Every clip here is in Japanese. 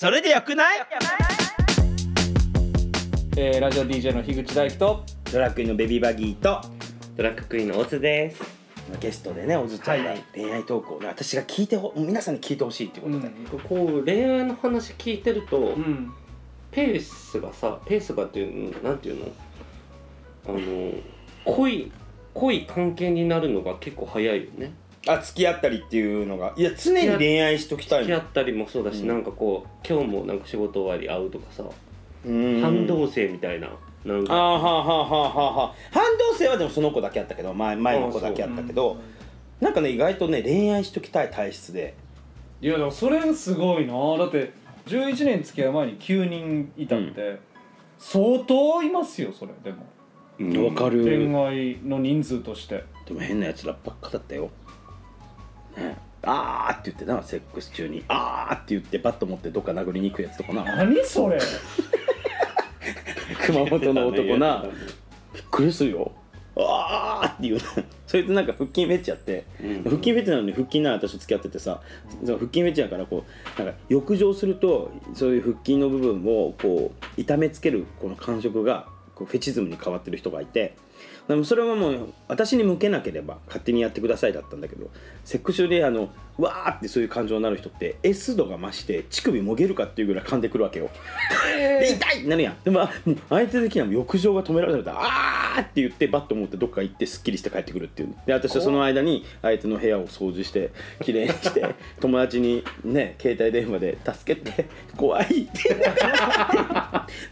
それでよくない？えーラジオ DJ の樋口大樹とドラッグクイーンのベビーバギーとドラッグクイーンのオズです。ゲストでねおずちゃんがはい恋愛トークをね私が聞いてほ皆さんに聞いてほしいっていうことで、こう恋愛の話聞いてると、うん。ペースがさペースがっていうのなんていうの？あの濃い濃い関係になるのが結構早いよねあ付き合ったりっていうのがいや常に恋愛しときたいの。付き合ったりもそうだし、うん。なんかこう今日もなんか仕事終わり会うとかさ、うん。半同棲みたいななんか。あーはあはあはあはあはあ半同棲はでもその子だけあったけど前前の子だけあったけどなんかね意外とね恋愛しときたい体質で。いやでもそれすごいな。だって11年付き合う前に9人いたって、相当いますよそれ。でも。うん。わかる。恋愛の人数として。でも変なやつらばっかだったよ、ね、あーって言ってなセックス中に。あーって言ってバット持ってどっか殴りに行くやつとかな。何それ。熊本の男な。びっくりするよ。あーって言う。の そいつなんか腹筋めっちゃやって、うん。腹筋めっちゃなのに腹筋なら私と付き合っててさその腹筋めっちゃやからこうなんか浴場するとそういう腹筋の部分をこう痛めつけるこの感触がこうフェチズムに変わってる人がいてでもそれはもう私に向けなければ勝手にやってくださいだったんだけどセックス中であのわーってそういう感情になる人って S 度が増して乳首もげるかっていうぐらい噛んでくるわけよ。で痛いなるやん。でも相手的には浴場が止められた。らあーって言ってバット持ってどっか行ってすっきりして帰ってくるっていうで私はその間に相手の部屋を掃除してきれいにして友達にね携帯電話で「助けて怖い」って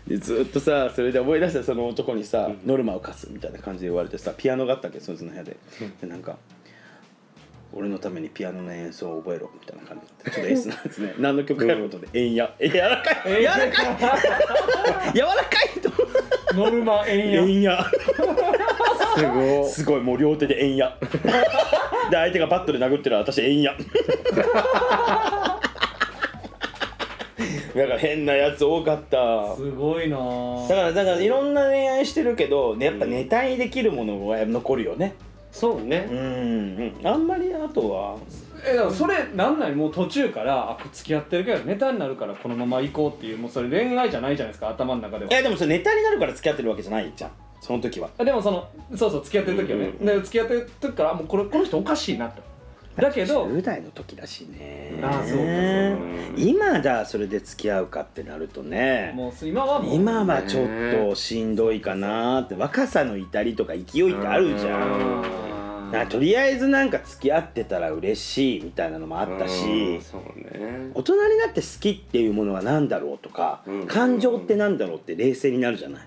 でずっとさそれで思い出したその男にさノルマを課すみたいな感じで言われてさピアノがあったわけ？そいつの部屋で。でなんか俺のためにピアノの演奏を覚えろみたいな感じ。でちょっと S なんですね。何の曲やることで「えん。や」え柔らかい。柔らかい。柔らかいとノルマ円や。えんや。すごい。すごい。もう両手でえんや。で相手がバットで殴ってる私えんやだから変なやつ多かった。すごいな。だからだからいろんな恋愛してるけどねやっぱネタにできるものが残るよね。そうね。うん、うん、あんまりあとは。えだからそれなんない？もう途中からあ付き合ってるけどネタになるからこのまま行こうっていうもうそれ恋愛じゃないじゃないですか頭の中では。いやでもそれネタになるから付き合ってるわけじゃないじゃん。その時はあでもそのそうそう付き合ってる時はね、うんで付き合ってる時からもうこれこの人おかしいなとだけど10代の時だしね。あそうかそうか。今じゃあそれで付き合うかってなるとねもう今はもう今はちょっとしんどいかなって若さの至りとか勢いってあるじゃん。なとりあえずなんか付き合ってたら嬉しいみたいなのもあったうんしそうね。大人になって好きっていうものは何だろうとかうん感情って何だろうって冷静になるじゃない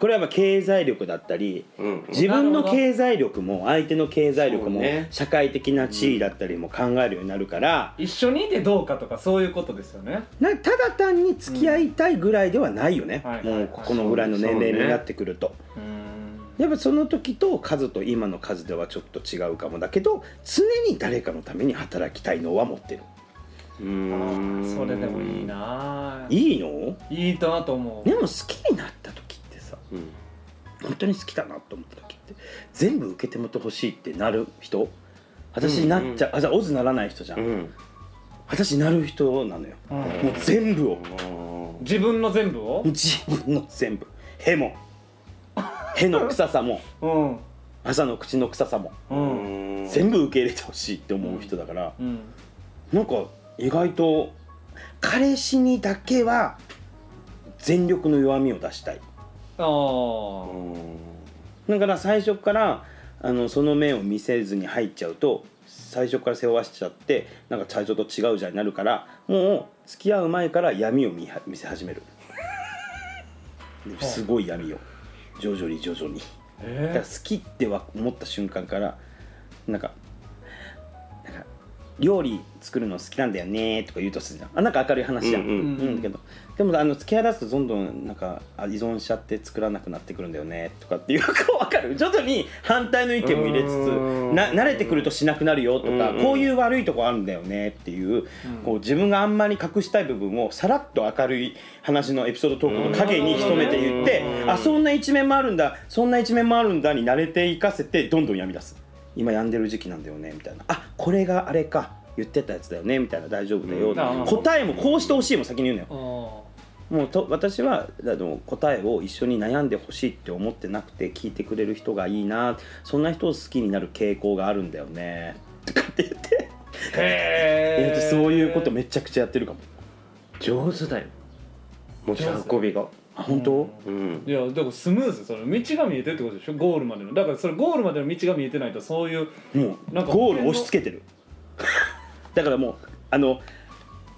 これはやっぱ経済力だったりうん自分の経済力も相手の経済力も社会的な地位だったりも考えるようになるから一緒にいてどうかとかそういうことですよね。なただ単に付き合いたいぐらいではないよね、はいもうこのぐらいの年齢になってくると、うんやっぱその時と数と今の数ではちょっと違うかもだけど常に誰かのために働きたいのは持ってる。うあんーそれでもいいな。いいの？いいなと思う。でも好きになった時ってさうん本当に好きだなと思った時って全部受けてもてほしいってなる人私になっちゃう、あじゃあオズならない人じゃん、うん。私なる人なのよ、うん。もう全部を。自分の全部を？自分の全部。へも。への臭さも。うん。朝の口の臭さも。うん。全部受け入れてほしいって思う人だから、うん。なんか意外と彼氏にだけは全力の弱みを出したいああだから最初からあのその面を見せずに入っちゃうと最初から背負わしちゃってなんか最初と違うじゃんになるからもう付き合う前から闇を見は見せ始める。すごい闇を徐々に徐々に。だからえ好きっては思った瞬間からなんか料理作るの好きなんだよねとか言うとするじゃん。あなんか明るい話じゃん、うんうん。うんだけど。でもあの付き合いだすとどんどんなんかあ依存しちゃって作らなくなってくるんだよねとかっていうか分かる。徐々に反対の意見も入れつつうん。な慣れてくるとしなくなるよとか、うんこういう悪いとこあるんだよねっていう,、こう自分があんまり隠したい部分をさらっと明るい話のエピソードトークの影に潜めて言って、うん。あそんな一面もあるんだそんな一面もあるんだに慣れていかせてどんどん病み出す今病んでる時期なんだよねみたいな。あこれがあれか。言ってたやつだよねみたいな。大丈夫だよ、うん。答えもこうしてほしいも先に言うのよ。あもうと私はあの答えを一緒に悩んでほしいって思ってなくて聞いてくれる人がいいな。そんな人を好きになる傾向があるんだよね。とかって言って。あへええそういうことめちゃくちゃやってるかも。上手だよ。持ち運びが。あ本当、うん。いやだからスムーズその道が見えてるってことでしょ？ゴールまでの。だからそれゴールまでの道が見えてないとそういうもうなんかゴール押し付けてる。だからもうあの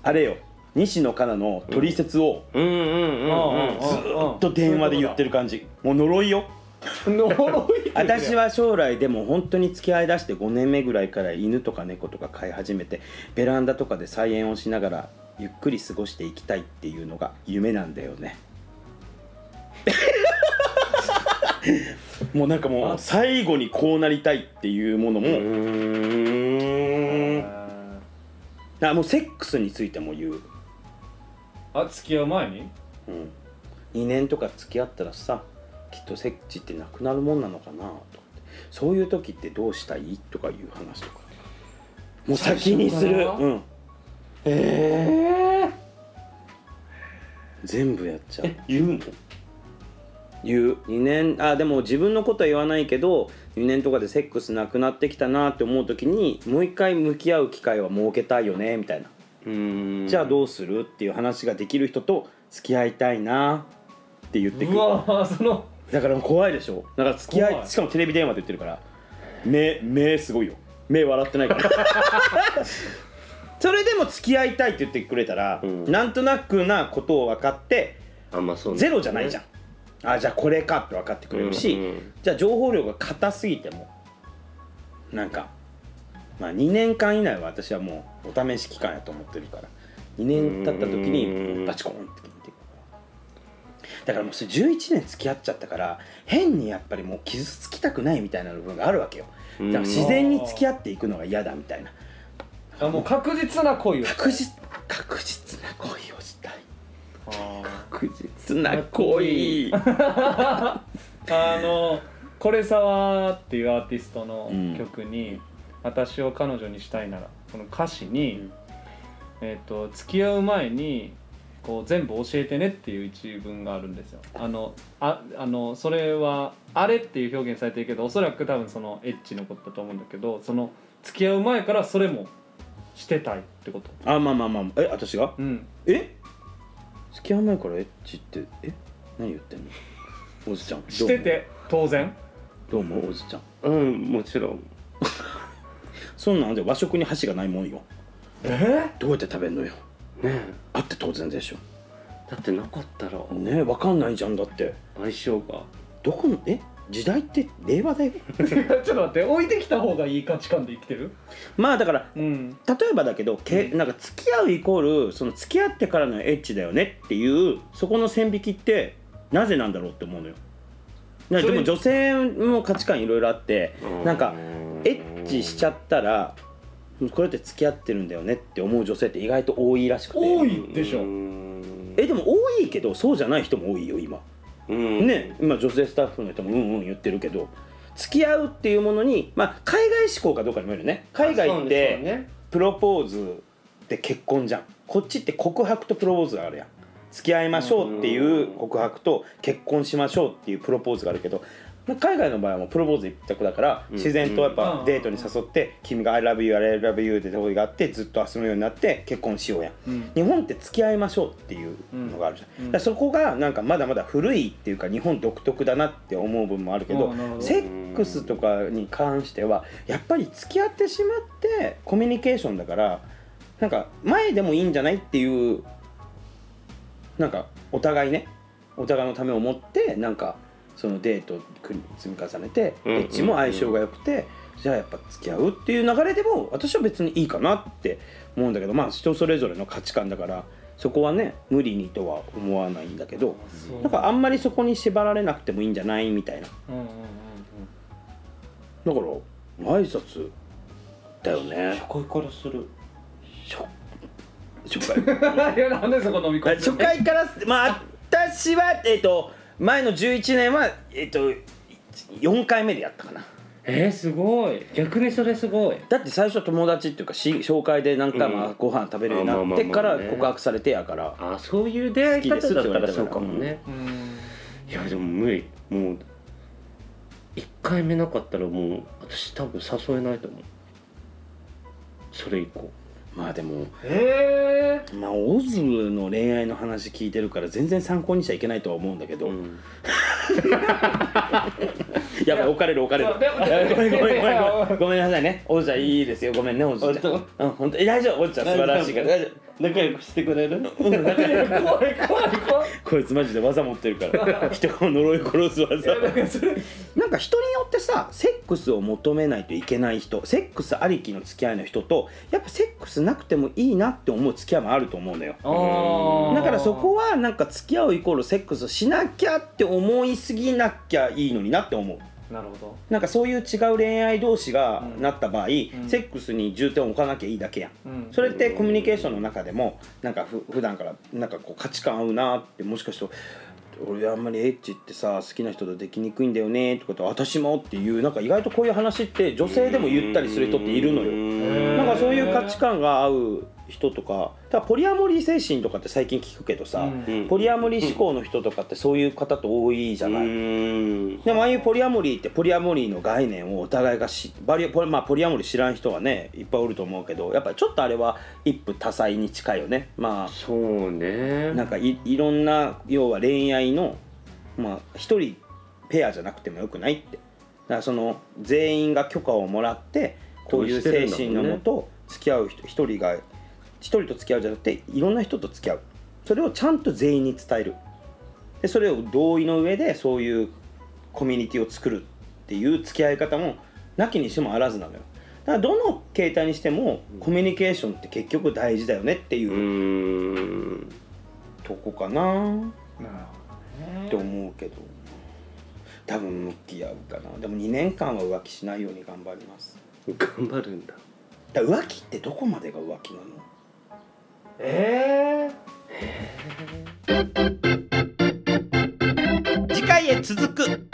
あれよ。西野カナの取説をうん。うんうんうんずーっと電話で言ってる感じ。もう呪いよ。私は将来でも本当に付き合いだして5年目ぐらいから犬とか猫とか飼い始めてベランダとかで菜園をしながらゆっくり過ごしていきたいっていうのが夢なんだよね もうなんかもう最後にこうなりたいっていうものも、うーん。あもうセックスについても言う、あ付き合う前に？うん、2年とか付き合ったらさきっとセッチってなくなるもんなのかなとかって。そういう時ってどうしたいとかいう話とか。もう先にする、うん、え全部やっちゃう。え言うの？言う2年あでも自分のことは言わないけど2年とかでセックスなくなってきたなって思う時にもう一回向き合う機会は設けたいよねみたいな、うーん。じゃあどうするっていう話ができる人と付き合いたいなって言ってくうるわその。だから怖いでしょ。だから付き合い。しかもテレビ電話で言ってるから。目目すごいよ。目笑ってないから。それでも付き合いたいって言ってくれたら、うん。なんとなくなことを分かってあまあそうね。ゼロじゃないじゃん、あじゃあこれかって分かってくれるし、うんうんじゃあ情報量が硬すぎてもなんかまあ2年間以内は私はもうお試し期間やと思ってるから2年経った時うん。にバチコーンって聞いてだからもうそれ11年付き合っちゃったから変にやっぱりもう傷つきたくないみたいな部分があるわけよ。だから自然に付き合っていくのが嫌だみたいな。あもう確実な恋を確実確実な恋をしたい。あ確実な恋。あのこれさわっていうアーティストの曲に、私を彼女にしたいなら」この歌詞に、うん。えー、と付き合う前にこう全部教えてねっていう一文があるんですよ。あのああのそれは「あれ」っていう表現されてるけどおそらく多分そのエッチのことだと思うんだけどその付き合う前からそれもしてたいってこと。あまあまあまあ。え私が？うん、え？付き合う前からエッチってえ？何言ってんの？おじちゃん。ど うしてて当然？どうもおじちゃん。うんもちろん。そんなんで和食に箸がないもんよ。え？どうやって食べんのよ。ねあって当然でしょ。だってなかったら。ねえわかんないじゃんだって。相性が。どこのえ？時代って令和だよ。ちょっと待って置いてきた方がいい価値観で生きてる？まあだからうん。例えばだけどけなんか付き合うイコールその付き合ってからのエッチだよねっていうそこの線引きってなぜなんだろうって思うのよ。でも女性も価値観いろいろあってなんかエッチしちゃったらこれって付き合ってるんだよねって思う女性って意外と多いらしくて。多いでしょ。えでも多いけどそうじゃない人も多いよ今うん。ね今女性スタッフの人もうんうん言ってるけど付き合うっていうものにまあ海外志向かどうかにもよるね。海外ってプロポーズって結婚じゃん。こっちって告白とプロポーズがあるやん。付き合いましょうっていう告白と結婚しましょうっていうプロポーズがあるけど海外の場合はもうプロポーズ一択だからうん。自然とやっうん。ぱデートに誘って「君が I love you I love you」ってとこがあってずっと遊ぶようになって結婚しようやん。うん。日本って付き合いましょうっていうのがあるじゃん、うん。そこがなんかまだまだ古いっていうか日本独特だなって思う部分もあるけど。セックスとかに関してはやっぱり付き合ってしまってコミュニケーションだからなんか前でもいいんじゃないっていうなんかお互いねお互いのためを思ってなんかそのデートを積み重ねてうんエッチも相性が良くて、じゃあやっぱ付き合うっていう流れでも私は別にいいかなって思うんだけどまあ人それぞれの価値観だからそこはね無理にとは思わないんだけどなんかあんまりそこに縛られなくてもいいんじゃないみたいな。うんうんうんだから挨拶だよね。初回からする。初 初回。うんいやなんでそこ飲み込んでんの？初回からまあ私はえっ、と前の11年はえっ、と4回目でやったかな。えー、すごい。逆にそれすごい。だって最初友達っていうかし紹介で何回もうん。ご飯食べるようになってから告白されてやからあそういう出会い方だったらそうかもね。うん。いやでも無理。もう1回目なかったらもう私多分誘えないと思う。それ以降まあでもえまあオズの恋愛の話聞いてるから全然参考にしちゃいけないとは思うんだけど、うん。やばい置かれる置かれる。ごめんごめんごめんごめんごめん。なさいね。オズちゃんいいですよ。ごめんねオズちゃん。本うん本当え大丈夫？オズちゃん素晴らしいから。大丈仲良くしてくれる？怖い怖い怖いこいつマジで技持ってるから。人を呪い殺す技。なんか人によってさセックスを求めないといけない人セックスありきの付き合いの人とやっぱセックスなくてもいいなって思う付き合いもあると思うのよ。だからそこはなんか付き合うイコールセックスしなきゃって思いすぎなきゃいいのになって思う。なるほど。なんかそういう違う恋愛同士がうんなった場合、ん。セックスに重点を置かなきゃいいだけやん。うん。それってコミュニケーションの中でもなんかふ普段からなんかこう価値観合うなってもしかして俺あんまりエッチってさ好きな人とできにくいんだよねとかって私もっていうなんか意外とこういう話って女性でも言ったりする人っているのよ。ーなんかそういう価値観が合う人とかだからポリアモリー精神とかって最近聞くけどさ、うん。ポリアモリー思考の人とかってそういう方と多いじゃない、うん。でもああいうポリアモリーってポリアモリーの概念をお互いがしバリポリ,、まあ、ポリアモリー知らん人はねいっぱいおると思うけどやっぱりちょっとあれは一夫多妻に近いよね。まそうね。あなんかいいろんな要は恋愛のまあ一人ペアじゃなくてもよくないって。だからその全員が許可をもらってこういう精神のもと付き合う人一人が一人と付き合うじゃなくていろんな人と付き合う。それをちゃんと全員に伝える。でそれを同意の上でそういうコミュニティを作るっていう付き合い方もなきにしもあらずなのよ。だからどの形態にしてもコミュニケーションって結局大事だよねっていううん。とこかな。って思うけど。多分向き合うかな。でも2年間は浮気しないように頑張ります。頑張るんだ。だから浮気ってどこまでが浮気なの？えー、え、次回へ続く。